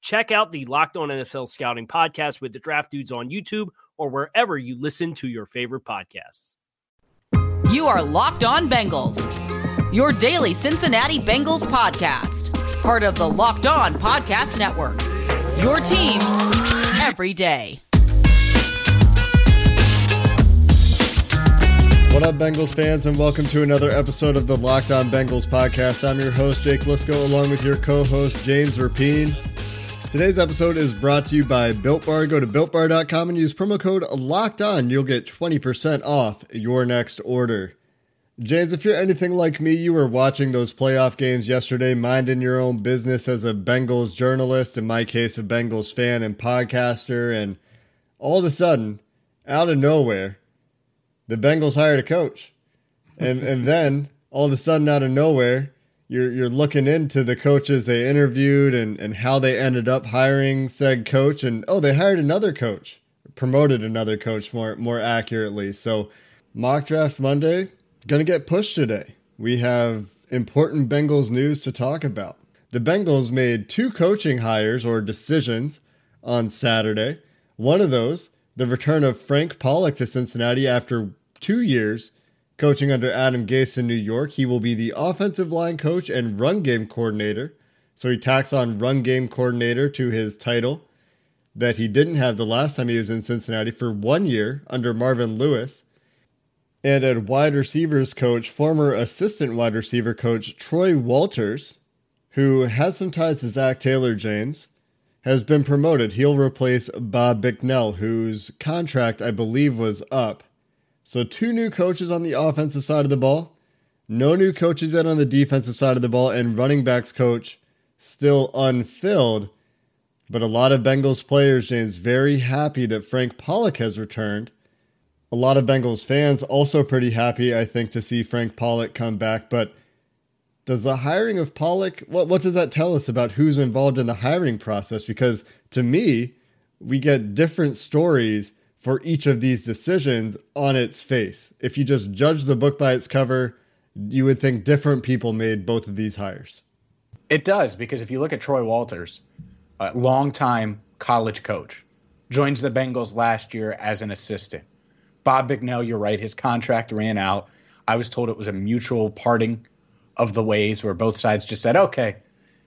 Check out the Locked On NFL Scouting podcast with the Draft Dudes on YouTube or wherever you listen to your favorite podcasts. You are Locked On Bengals, your daily Cincinnati Bengals podcast, part of the Locked On Podcast Network. Your team every day. What up, Bengals fans, and welcome to another episode of the Locked On Bengals podcast. I'm your host, Jake Liskow, along with your co host, James Rapien. Today's episode is brought to you by Built Bar. Go to builtbar.com and use promo code Locked On. You'll get 20% off your next order. James, if you're anything like me, you were watching those playoff games yesterday, minding your own business as a Bengals journalist, in my case, a Bengals fan and podcaster, and all of a sudden, out of nowhere, the Bengals hired a coach. And and then all of a sudden out of nowhere, you're you're looking into the coaches they interviewed and and how they ended up hiring said coach. And oh they hired another coach promoted another coach more more accurately. So mock draft monday gonna get pushed today. We have important bengals news to talk about. The bengals made two coaching hires or decisions on saturday. One of those the return of frank pollack to cincinnati after two years Coaching under Adam Gase in New York, he will be the offensive line coach and run game coordinator. So he tacks on run game coordinator to his title that he didn't have the last time he was in Cincinnati for one year under Marvin Lewis. And at wide receivers coach, former assistant wide receiver coach Troy Walters, who has some ties to Zac Taylor James, has been promoted. He'll replace Bob Bicknell, whose contract I believe was up. So, two new coaches on the offensive side of the ball, no new coaches yet on the defensive side of the ball, and running backs coach still unfilled. But a lot of Bengals players, James, very happy that Frank Pollack has returned. A lot of Bengals fans also pretty happy, I think, to see Frank Pollack come back. But does the hiring of Pollack, what, what does that tell us about who's involved in the hiring process? Because to me, we get different stories for each of these decisions on its face. If you just judge the book by its cover, you would think different people made both of these hires. It does, because if you look at Troy Walters, a longtime college coach, joins the Bengals last year as an assistant. Bob Bicknell, you're right, his contract ran out. I was told it was a mutual parting of the ways where both sides just said, okay,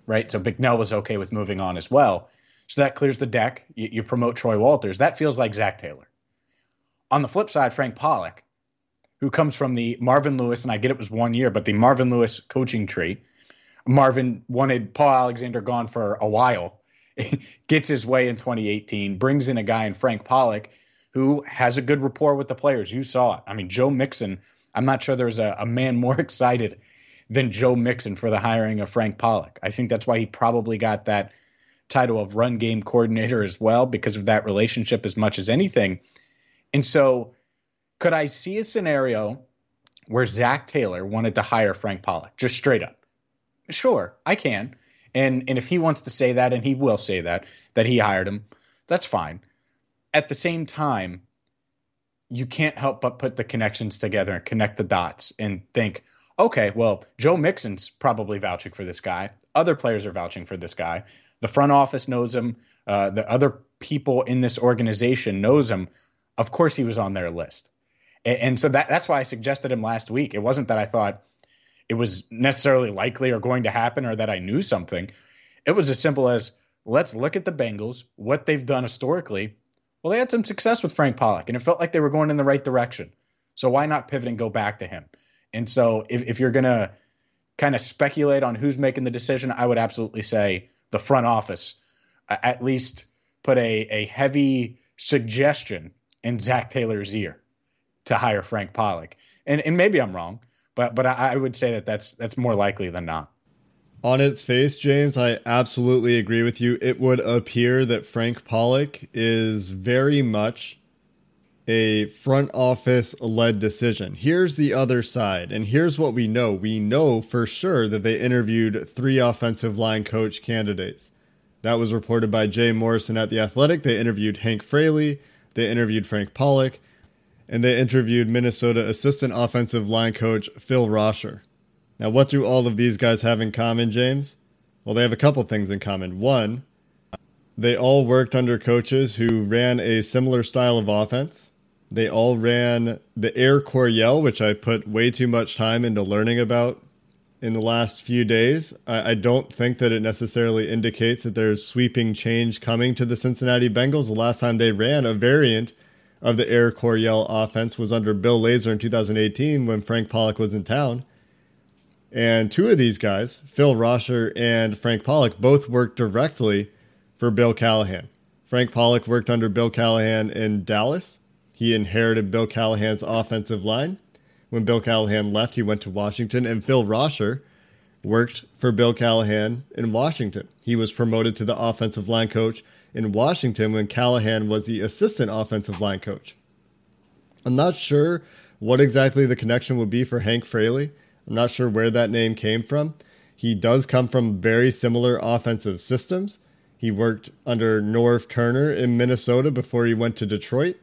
right? So Bicknell was okay with moving on as well. So that clears the deck. You, you, promote Troy Walters. That feels like Zac Taylor. On the flip side, Frank Pollack, who comes from the Marvin Lewis, and I get it was one year, but the Marvin Lewis coaching tree. Marvin wanted Paul Alexander gone for a while, gets his way in 2018, brings in a guy in Frank Pollack who has a good rapport with the players. You saw it. I mean, Joe Mixon, I'm not sure there's a, a man more excited than Joe Mixon for the hiring of Frank Pollack. I think that's why he probably got that title of run game coordinator as well because of that relationship as much as anything. And so, could I see a scenario where Zac Taylor wanted to hire Frank Pollack just straight up? Sure, I can. And and if he wants to say that, and he will say that, that he hired him, that's fine. At the same time, you can't help but put the connections together and connect the dots and think, okay, well, Joe Mixon's probably vouching for this guy. Other players are vouching for this guy. The front office knows him. Uh, the other people in this organization knows him. Of course, he was on their list, and, and so that that's why I suggested him last week. It wasn't that I thought it was necessarily likely or going to happen, or that I knew something. It was as simple as let's look at the Bengals, what they've done historically. Well, they had some success with Frank Pollack, and it felt like they were going in the right direction. So why not pivot and go back to him? And so if, if you're going to kind of speculate on who's making the decision, I would absolutely say the front office at least put a, a heavy suggestion in Zac Taylor's ear to hire Frank Pollack. And, and maybe I'm wrong, but but I, I would say that that's that's more likely than not. On its face, James, I absolutely agree with you. It would appear that Frank Pollack is very much a front office led decision. Here's the other side, and here's what we know. We know for sure that they interviewed three offensive line coach candidates. That was reported by Jay Morrison at The Athletic. They interviewed Hank Fraley, they interviewed Frank Pollack, and they interviewed Minnesota assistant offensive line coach Phil Rauscher. Now, what do all of these guys have in common, James? Well, they have a couple things in common. One, they all worked under coaches who ran a similar style of offense. They all ran the Air Coryell, which I put way too much time into learning about in the last few days. I, I, don't think that it necessarily indicates that there's sweeping change coming to the Cincinnati Bengals. The last time they ran a variant of the Air Coryell offense was under Bill Lazor in 2018 when Frank Pollack was in town. And two of these guys, Phil Rauscher and Frank Pollack, both worked directly for Bill Callahan. Frank Pollack worked under Bill Callahan in Dallas he inherited Bill Callahan's offensive line. When Bill Callahan left, he went to Washington, and Phil Rauscher worked for Bill Callahan in Washington. He was promoted to the offensive line coach in Washington when Callahan was the assistant offensive line coach. I'm not sure what exactly the connection would be for Hank Fraley. I'm not sure where that name came from. He does come from very similar offensive systems. He worked under Norv Turner in Minnesota before he went to Detroit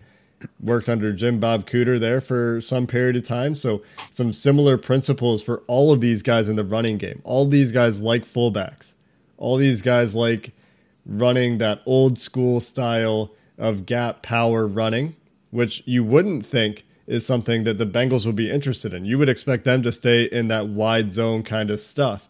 worked under Jim Bob Cooter there for some period of time. So some similar principles for all of these guys in the running game. All these guys like fullbacks. All these guys like running that old school style of gap power running, which you wouldn't think is something that the Bengals would be interested in. You would expect them to stay in that wide zone kind of stuff.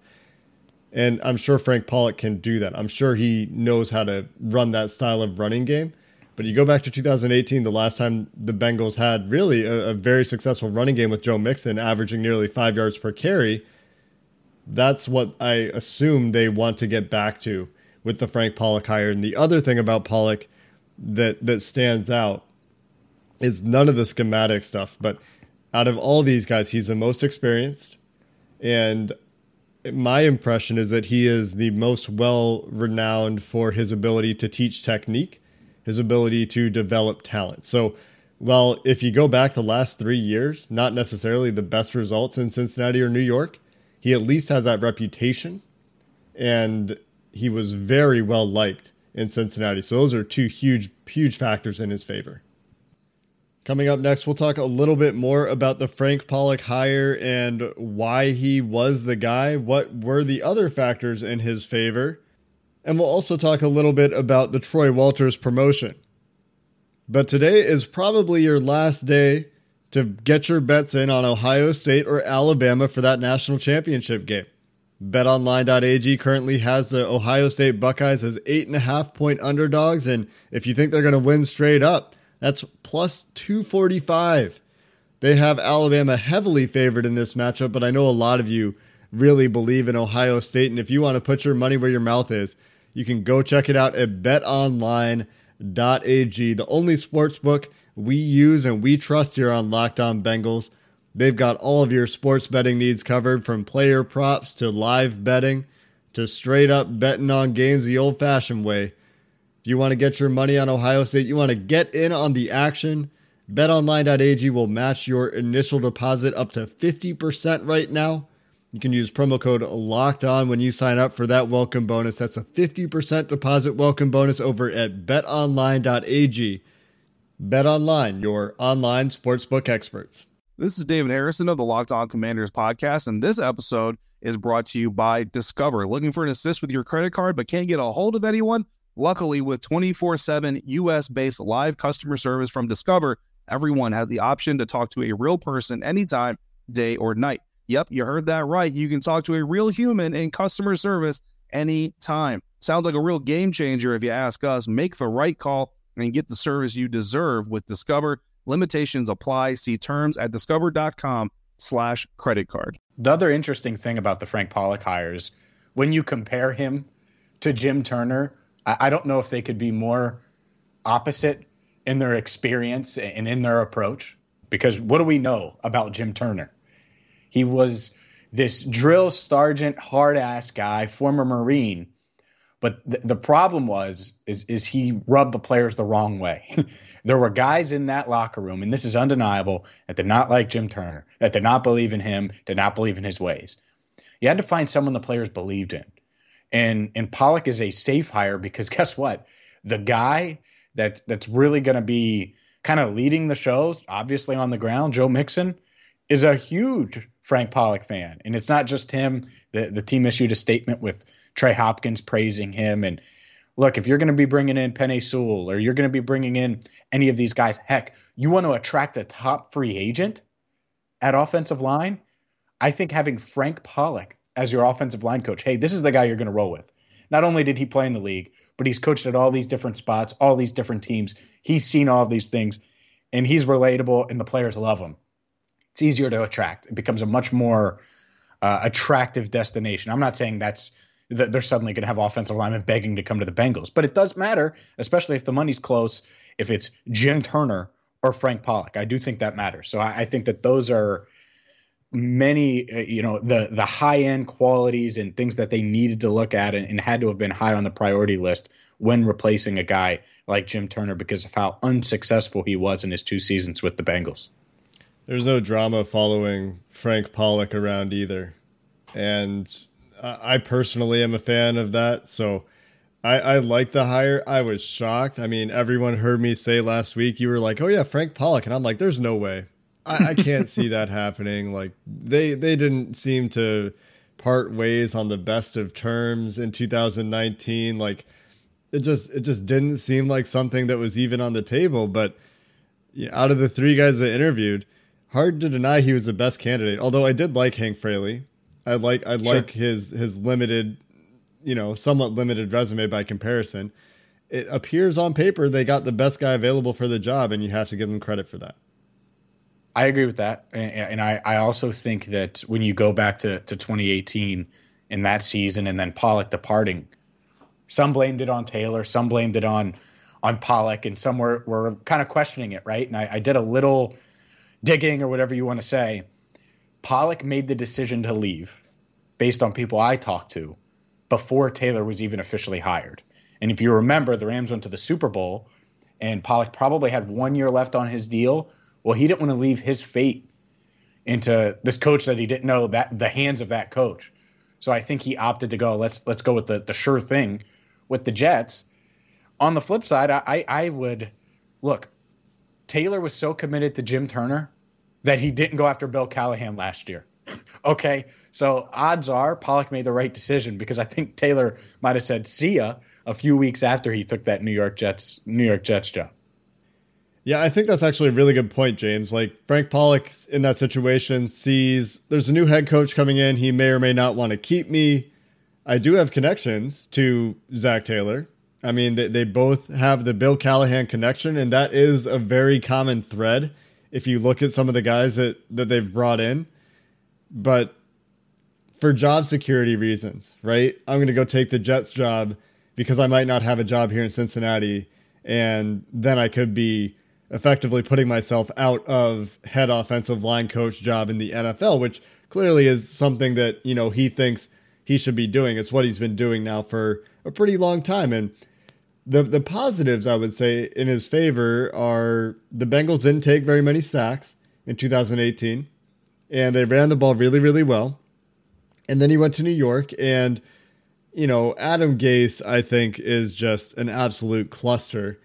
And I'm sure Frank Pollack can do that. I'm sure he knows how to run that style of running game. But you go back to 2018, the last time the Bengals had really a, a very successful running game with Joe Mixon, averaging nearly five yards per carry. That's what I assume they want to get back to with the Frank Pollack hire. And the other thing about Pollack that that stands out is none of the schematic stuff. But out of all these guys, he's the most experienced. And my impression is that he is the most well renowned for his ability to teach technique his ability to develop talent. So, well, if you go back the last three years, not necessarily the best results in Cincinnati or New York, he at least has that reputation. And he was very well liked in Cincinnati. So, those are two huge, huge factors in his favor. Coming up next, we'll talk a little bit more about the Frank Pollack hire and why he was the guy. What were the other factors in his favor? And we'll also talk a little bit about the Troy Walters promotion. But today is probably your last day to get your bets in on Ohio State or Alabama for that national championship game. BetOnline.ag currently has the Ohio State Buckeyes as eight and a half point underdogs, and if you think they're going to win straight up, that's plus 245. They have Alabama heavily favored in this matchup, but I know a lot of you really believe in Ohio State, and if you want to put your money where your mouth is, you can go check it out at betonline.ag, the only sports book we use and we trust here on Locked On Bengals. They've got all of your sports betting needs covered from player props to live betting to straight up betting on games the old fashioned way. If you want to get your money on Ohio State, you want to get in on the action, betonline.ag will match your initial deposit up to 50% right now. You can use promo code locked on when you sign up for that welcome bonus. That's a 50% deposit welcome bonus over at betonline.ag. BetOnline, your online sportsbook experts. This is David Harrison of the Locked On Commanders podcast, and this episode is brought to you by Discover. Looking for an assist with your credit card but can't get a hold of anyone? Luckily, with 24 7 US based live customer service from Discover, everyone has the option to talk to a real person anytime, day or night. Yep, you heard that right. You can talk to a real human in customer service anytime. Sounds like a real game changer if you ask us. Make the right call and get the service you deserve with Discover. Limitations apply. See terms at discover.com slash credit card. The other interesting thing about the Frank Pollack hires, when you compare him to Jim Turner, I, I don't know if they could be more opposite in their experience and in their approach. Because what do we know about Jim Turner? He was this drill sergeant, hard ass guy, former Marine. But th- the problem was is is he rubbed the players the wrong way. there were guys in that locker room, and this is undeniable, that did not like Jim Turner, that did not believe in him, did not believe in his ways. You had to find someone the players believed in. And and Pollack is a safe hire because guess what? The guy that that's really going to be kind of leading the show, obviously on the ground, Joe Mixon, is a huge Frank Pollack fan. And it's not just him. The the team issued a statement with Trey Hopkins praising him. And look, if you're going to be bringing in Penei Sewell or you're going to be bringing in any of these guys, heck, you want to attract a top free agent at offensive line. I think having Frank Pollack as your offensive line coach, hey, this is the guy you're going to roll with. Not only did he play in the league, but he's coached at all these different spots, all these different teams. He's seen all these things, and he's relatable, and the players love him. It's easier to attract. It becomes a much more uh, attractive destination. I'm not saying that's that they're suddenly going to have offensive linemen begging to come to the Bengals, but it does matter, especially if the money's close. If it's Jim Turner or Frank Pollack, I do think that matters. So I, I think that those are many, uh, you know, the the high end qualities and things that they needed to look at and, and had to have been high on the priority list when replacing a guy like Jim Turner because of how unsuccessful he was in his two seasons with the Bengals. There's no drama following Frank Pollack around either, and I personally am a fan of that. So. I, I like the hire. I was shocked. I mean, everyone heard me say last week, you were like, oh, yeah, Frank Pollack. And I'm like, there's no way. I, I can't see that happening. Like they they didn't seem to part ways on the best of terms in 2019. Like it just it just didn't seem like something that was even on the table. But yeah, out of the three guys that interviewed, hard to deny he was the best candidate. Although I did like Hank Fraley. I like I sure. like his his limited, you know, somewhat limited resume by comparison. It appears on paper they got the best guy available for the job, and you have to give them credit for that. I agree with that, and, and I, I also think that when you go back to, to 2018 in that season, and then Pollack departing, some blamed it on Taylor, some blamed it on on Pollack, and some were, were kind of questioning it, right? And I, I did a little digging or whatever you want to say. Pollack made the decision to leave based on people I talked to before Taylor was even officially hired. And if you remember, the Rams went to the Super Bowl, and Pollack probably had one year left on his deal well, he didn't want to leave his fate into this coach that he didn't know that the hands of that coach. So I think he opted to go. Let's let's go with the the sure thing with the Jets. On the flip side, I I would look. Taylor was so committed to Jim Turner that he didn't go after Bill Callahan last year. Okay, so odds are Pollack made the right decision because I think Taylor might have said "see ya" a few weeks after he took that New York Jets New York Jets job. Yeah, I think that's actually a really good point, James. Like Frank Pollack in that situation sees there's a new head coach coming in. He may or may not want to keep me. I do have connections to Zac Taylor. I mean, they, they both have the Bill Callahan connection, and that is a very common thread if you look at some of the guys that, that they've brought in. But for job security reasons, right? I'm going to go take the Jets job because I might not have a job here in Cincinnati, and then I could be effectively putting myself out of head offensive line coach job in the NFL, which clearly is something that, you know, he thinks he should be doing. It's what he's been doing now for a pretty long time. And the the positives I would say in his favor are the Bengals didn't take very many sacks in 2018 and they ran the ball really really well. And then he went to New York and you know, Adam Gase I think is just an absolute cluster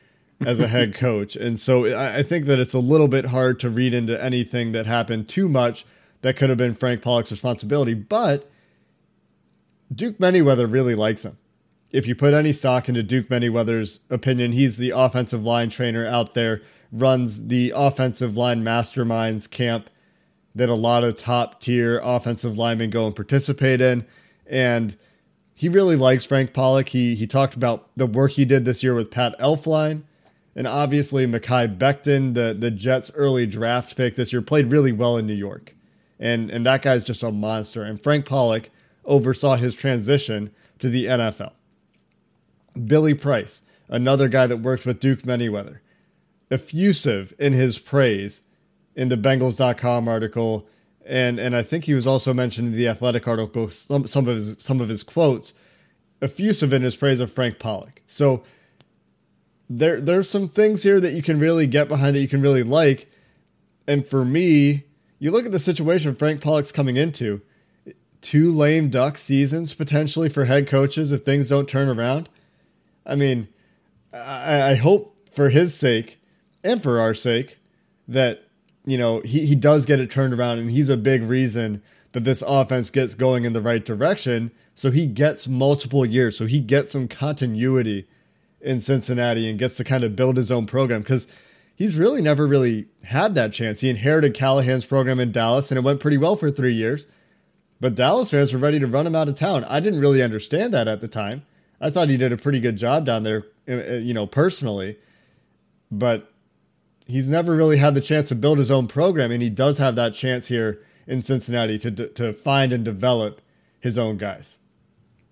as a head coach. And so I, I think that it's a little bit hard to read into anything that happened too much that could have been Frank Pollack's responsibility. But Duke Manyweather really likes him. If you put any stock into Duke Manyweather's opinion, he's the offensive line trainer out there, runs the offensive line masterminds camp that a lot of top tier offensive linemen go and participate in. And he really likes Frank Pollack. He he talked about the work he did this year with Pat Elflein. And obviously Mekhi Becton, the, the Jets early draft pick this year, played really well in New York. And and that guy's just a monster. And Frank Pollack oversaw his transition to the NFL. Billy Price, another guy that worked with Duke Manyweather, effusive in his praise in the Bengals.com article, and and I think he was also mentioned in the Athletic article some, some of his some of his quotes, effusive in his praise of Frank Pollack. So there there's some things here that you can really get behind that you can really like, and for me, you look at the situation Frank Pollack's coming into, two lame duck seasons potentially for head coaches if things don't turn around. I mean, I, I hope for his sake and for our sake that you know, he, he does get it turned around, and he's a big reason that this offense gets going in the right direction. So he gets multiple years. So he gets some continuity in Cincinnati and gets to kind of build his own program because he's really never really had that chance. He inherited Callahan's program in Dallas, and it went pretty well for three years. But Dallas fans were ready to run him out of town. I didn't really understand that at the time. I thought he did a pretty good job down there, uh, uh, you know, personally. But he's never really had the chance to build his own program, and he does have that chance here in Cincinnati to to find and develop his own guys.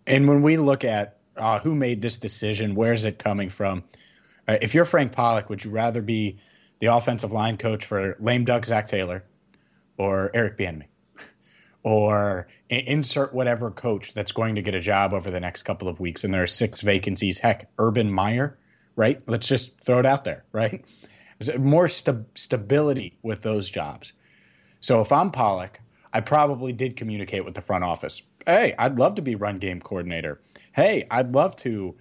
And when we look at uh, who made this decision, where's it coming from? Uh, if you're Frank Pollack, would you rather be the offensive line coach for lame duck Zac Taylor or Eric Bieniemy? Or insert whatever coach that's going to get a job over the next couple of weeks, and there are six vacancies. Heck, Urban Meyer, right? Let's just throw it out there, right? More st- stability with those jobs. So if I'm Pollack, I probably did communicate with the front office. Hey, I'd love to be run game coordinator. Hey, I'd love to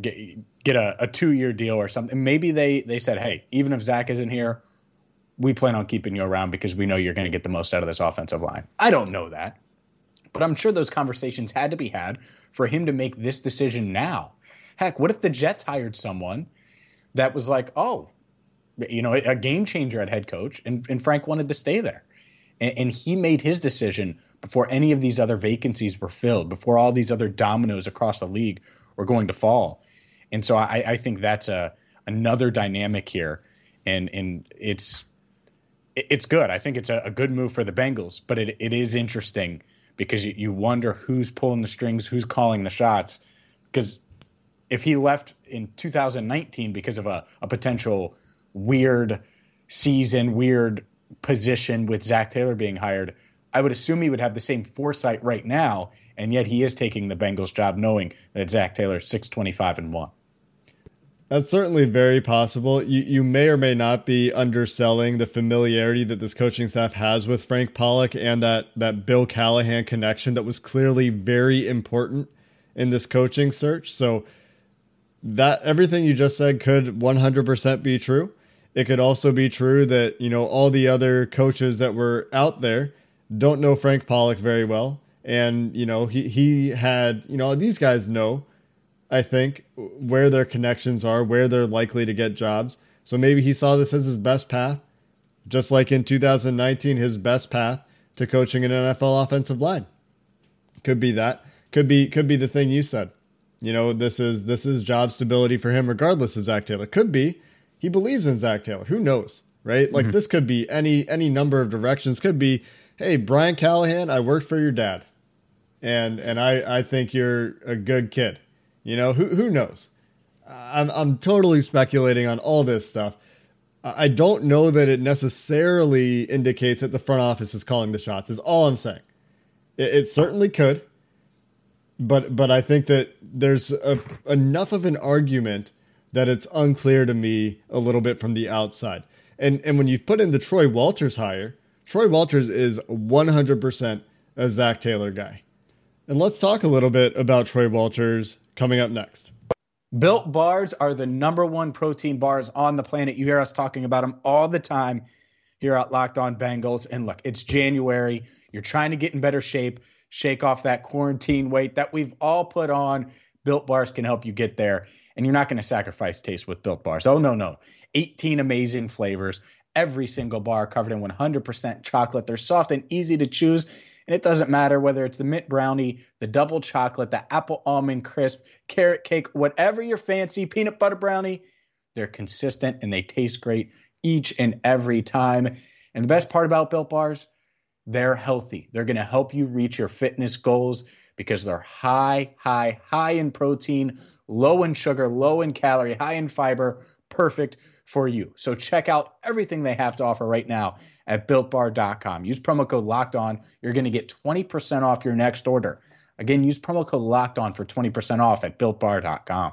get get a, a two year deal or something. Maybe they they said, hey, even if Zac isn't here, we plan on keeping you around because we know you're going to get the most out of this offensive line. I don't know that, but I'm sure those conversations had to be had for him to make this decision now. Heck, what if the Jets hired someone that was like, oh, you know, a game changer at head coach, and, and Frank wanted to stay there. And, and he made his decision before any of these other vacancies were filled, before all these other dominoes across the league were going to fall. And so I, I think that's a another dynamic here, and and it's it's good. I think it's a, a good move for the Bengals, but it, it is interesting because you, you wonder who's pulling the strings, who's calling the shots. Because if he left in 2019 because of a, a potential weird season, weird position with Zac Taylor being hired, I would assume he would have the same foresight right now, and yet he is taking the Bengals job knowing that Zac Taylor six twenty five and one. That's certainly very possible. You you may or may not be underselling the familiarity that this coaching staff has with Frank Pollack and that that Bill Callahan connection that was clearly very important in this coaching search. So that everything you just said could 100% be true. It could also be true that, you know, all the other coaches that were out there don't know Frank Pollack very well. And, you know, he, he had, you know, these guys know, I think, where their connections are, where they're likely to get jobs. So maybe he saw this as his best path, just like in 2019, his best path to coaching an NFL offensive line. Could be that. Could be could be the thing you said. You know, this is this is job stability for him, regardless of Zac Taylor. Could be he believes in Zac Taylor. Who knows, right? Like mm-hmm. this could be any any number of directions. Could be, hey, Brian Callahan, I worked for your dad, and and I I think you're a good kid. You know, who who knows? I'm I'm totally speculating on all this stuff. I don't know that it necessarily indicates that the front office is calling the shots. Is all I'm saying. It, it certainly could, but but I think that there's a, enough of an argument that it's unclear to me a little bit from the outside. And and when you put in the Troy Walters hire, Troy Walters is 100% a Zac Taylor guy. And let's talk a little bit about Troy Walters coming up next. Built bars are the number one protein bars on the planet. You hear us talking about them all the time here at Locked On Bengals. And look, it's January. You're trying to get in better shape, shake off that quarantine weight that we've all put on. Built bars can help you get there. And you're not going to sacrifice taste with built bars. Oh, no, no. 18 amazing flavors. Every single bar covered in 100% chocolate. They're soft and easy to choose. And it doesn't matter whether it's the mint brownie, the double chocolate, the apple almond crisp, carrot cake, whatever you're fancy, peanut butter brownie. They're consistent and they taste great each and every time. And the best part about Built Bars, they're healthy. They're going to help you reach your fitness goals because they're high, high, high in protein, low in sugar, low in calorie, high in fiber, perfect for you. So check out everything they have to offer right now at builtbar.com. Use promo code locked on. You're going to get 20% off your next order. Again, use promo code locked on for 20% off at builtbar.com.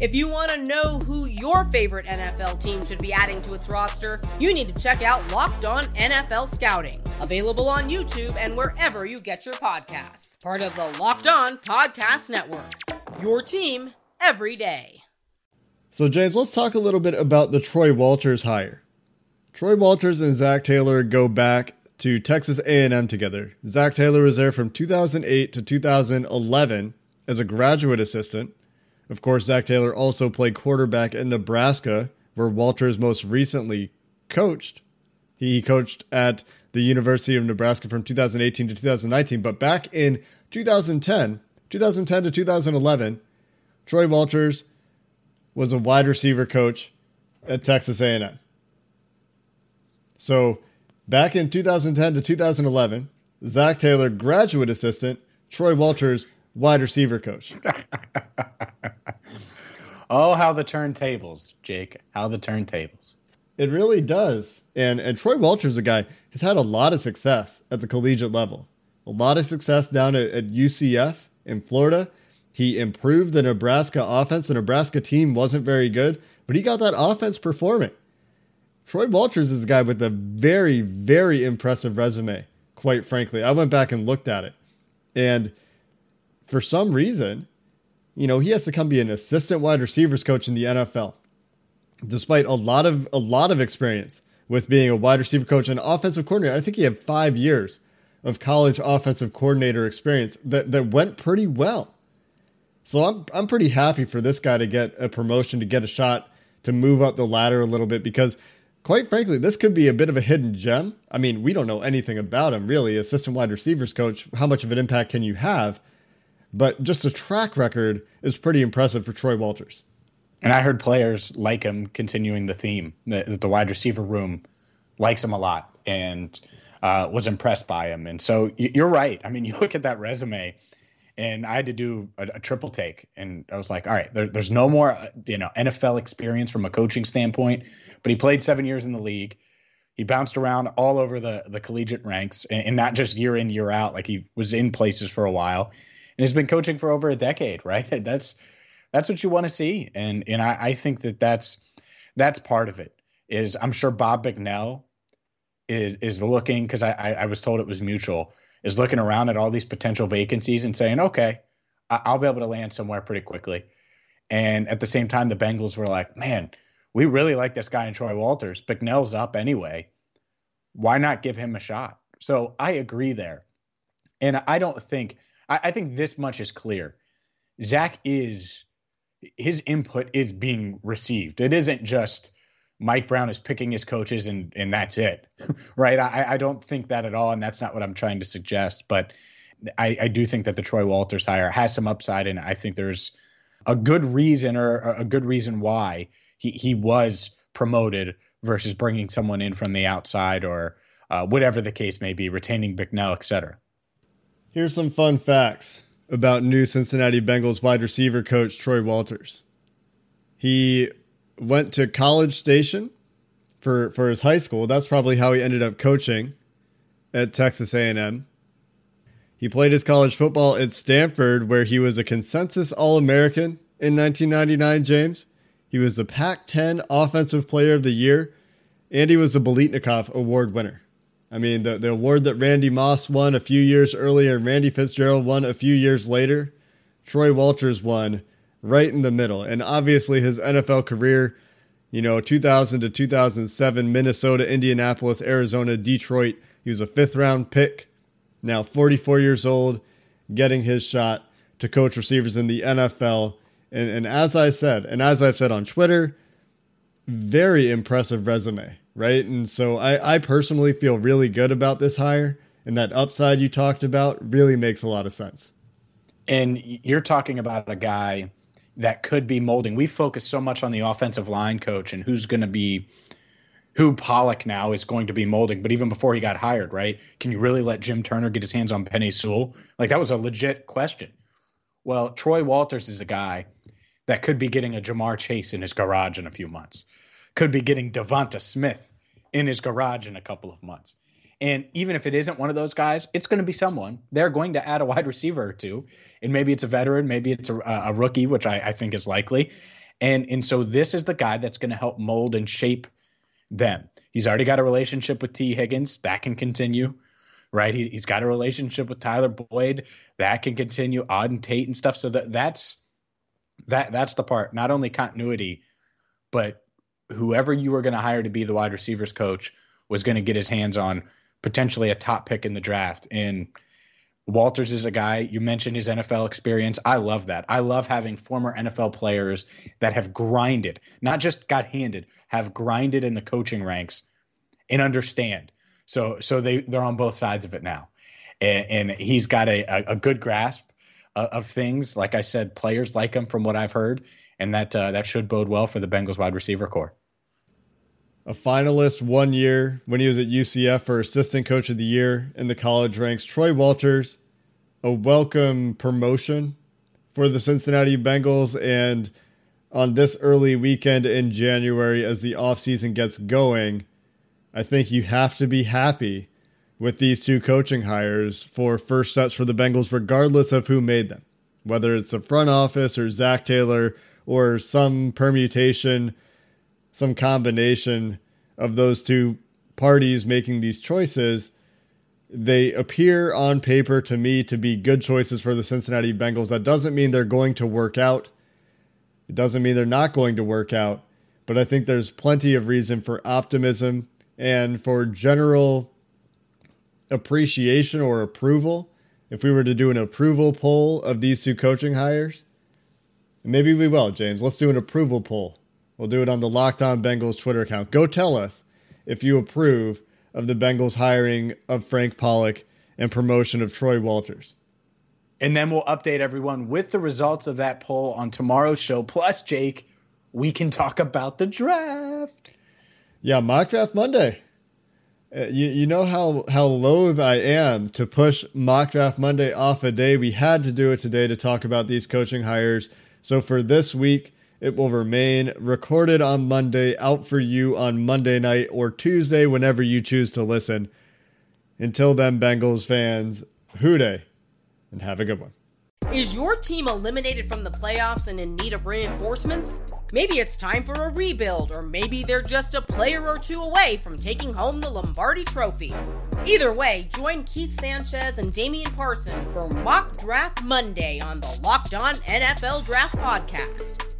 If you want to know who your favorite NFL team should be adding to its roster, you need to check out Locked On NFL Scouting, available on YouTube and wherever you get your podcasts. Part of the Locked On Podcast Network. Your team every day. So, James, let's talk a little bit about the Troy Walters hire. Troy Walters and Zac Taylor go back to Texas A&M together. Zac Taylor was there from 2008 to 2011 as a graduate assistant. Of course, Zac Taylor also played quarterback in Nebraska, where Walters most recently coached. He coached at the University of Nebraska from 2018 to 2019, but back in 2010, 2010 to 2011, Troy Walters was a wide receiver coach at Texas A&M. So, back in 2010 to 2011, Zac Taylor graduate assistant, Troy Walters wide receiver coach. oh, how the turntables, Jake. How the turntables. It really does. And and Troy Walters, a guy, has had a lot of success at the collegiate level. A lot of success down at, at UCF in Florida. He improved the Nebraska offense. The Nebraska team wasn't very good, but he got that offense performing. Troy Walters is a guy with a very, very impressive resume, quite frankly. I went back and looked at it. And for some reason, you know, he has to come be an assistant wide receivers coach in the NFL, despite a lot of a lot of experience with being a wide receiver coach and offensive coordinator. I think he had five years of college offensive coordinator experience that, that went pretty well. So I'm I'm pretty happy for this guy to get a promotion, to get a shot to move up the ladder a little bit because quite frankly, this could be a bit of a hidden gem. I mean, we don't know anything about him really. Assistant wide receivers coach, how much of an impact can you have? But just the track record is pretty impressive for Troy Walters. And I heard players like him continuing the theme that the wide receiver room likes him a lot and uh, was impressed by him. And so you're right. I mean, you look at that resume, and I had to do a, a triple take, and I was like, all right, there, there's no more uh, you know NFL experience from a coaching standpoint, but he played seven years in the league. He bounced around all over the the collegiate ranks, and, and not just year in year out. Like he was in places for a while has been coaching for over a decade, right? That's that's what you want to see, and and I, I think that that's that's part of it. Is I'm sure Bob Bicknell is is looking because I, I, I was told it was mutual is looking around at all these potential vacancies and saying, okay, I, I'll be able to land somewhere pretty quickly. And at the same time, the Bengals were like, man, we really like this guy in Troy Walters. Bicknell's up anyway. Why not give him a shot? So I agree there. And I don't think I, I think this much is clear. Zac is his input is being received. It isn't just Mike Brown is picking his coaches and and that's it, right? I, I don't think that at all, and that's not what I'm trying to suggest. But I, I do think that the Troy Walters hire has some upside, and I think there's a good reason or a good reason why he he was promoted versus bringing someone in from the outside or uh, whatever the case may be, retaining Bicknell, et cetera. Here's some fun facts about new Cincinnati Bengals wide receiver coach Troy Walters. He went to College Station for, for his high school. That's probably how he ended up coaching at Texas A&M. He played his college football at Stanford, where he was a consensus All American in 1999, James. He was the Pac 10 Offensive Player of the Year, and he was the Biletnikoff Award winner. I mean, the, the award that Randy Moss won a few years earlier and Randy Fitzgerald won a few years later, Troy Walters won right in the middle. And obviously, his NFL career, you know, 2000 to 2007, Minnesota, Indianapolis, Arizona, Detroit. He was a fifth round pick, now 44 years old, getting his shot to coach receivers in the NFL. And, and as I said, and as I've said on Twitter, very impressive resume, right? And so I, I personally feel really good about this hire, and that upside you talked about really makes a lot of sense. And you're talking about a guy that could be molding. We focus so much on the offensive line coach and who's going to be who Pollack now is going to be molding. But even before he got hired, right? Can you really let Jim Turner get his hands on Penei Sewell? Like that was a legit question. Well, Troy Walters is a guy that could be getting a Ja'Marr Chase in his garage in a few months, could be getting DeVonta Smith in his garage in a couple of months. And even if it isn't one of those guys, it's going to be someone. They're going to add a wide receiver or two, and maybe it's a veteran, maybe it's a, a rookie, which I, I think is likely. And and so this is the guy that's going to help mold and shape them. He's already got a relationship with Tee Higgins that can continue, right? He, has got a relationship with Tyler Boyd that can continue, Auden Tate and stuff. So that that's that that's the part. Not only continuity, but whoever you were going to hire to be the wide receivers coach was going to get his hands on potentially a top pick in the draft. And Walters is a guy you mentioned his NFL experience. I love that. I love having former NFL players that have grinded, not just got handed, have grinded in the coaching ranks and understand. So so they they're on both sides of it now, and, and he's got a, a, good grasp of, of, things. Like I said, players like him from what I've heard, and that uh, that should bode well for the Bengals wide receiver core. A finalist one year when he was at UCF for assistant coach of the year in the college ranks. Troy Walters, a welcome promotion for the Cincinnati Bengals and on this early weekend in January as the offseason gets going, I think you have to be happy with these two coaching hires for first sets for the Bengals, regardless of who made them, whether it's the front office or Zac Taylor or some permutation, some combination of those two parties making these choices. They appear on paper to me to be good choices for the Cincinnati Bengals. That doesn't mean they're going to work out it doesn't mean they're not going to work out, but I think there's plenty of reason for optimism and for general appreciation or approval. If we were to do an approval poll of these two coaching hires, maybe we will, James. Let's do an approval poll. We'll do it on the Locked On Bengals Twitter account. Go tell us if you approve of the Bengals hiring of Frank Pollack and promotion of Troy Walters. And then we'll update everyone with the results of that poll on tomorrow's show. Plus, Jake, we can talk about the draft. Yeah, mock draft Monday. Uh, you, you know how, how loath I am to push mock draft Monday off a day. We had to do it today to talk about these coaching hires. So for this week, it will remain recorded on Monday, out for you on Monday night or Tuesday, whenever you choose to listen. Until then, Bengals fans, Who Dey and have a good one. Is your team eliminated from the playoffs and in need of reinforcements? Maybe it's time for a rebuild, or maybe they're just a player or two away from taking home the Lombardi Trophy. Either way, join Keith Sanchez and Damian Parson for Mock Draft Monday on the Locked On NFL Draft Podcast.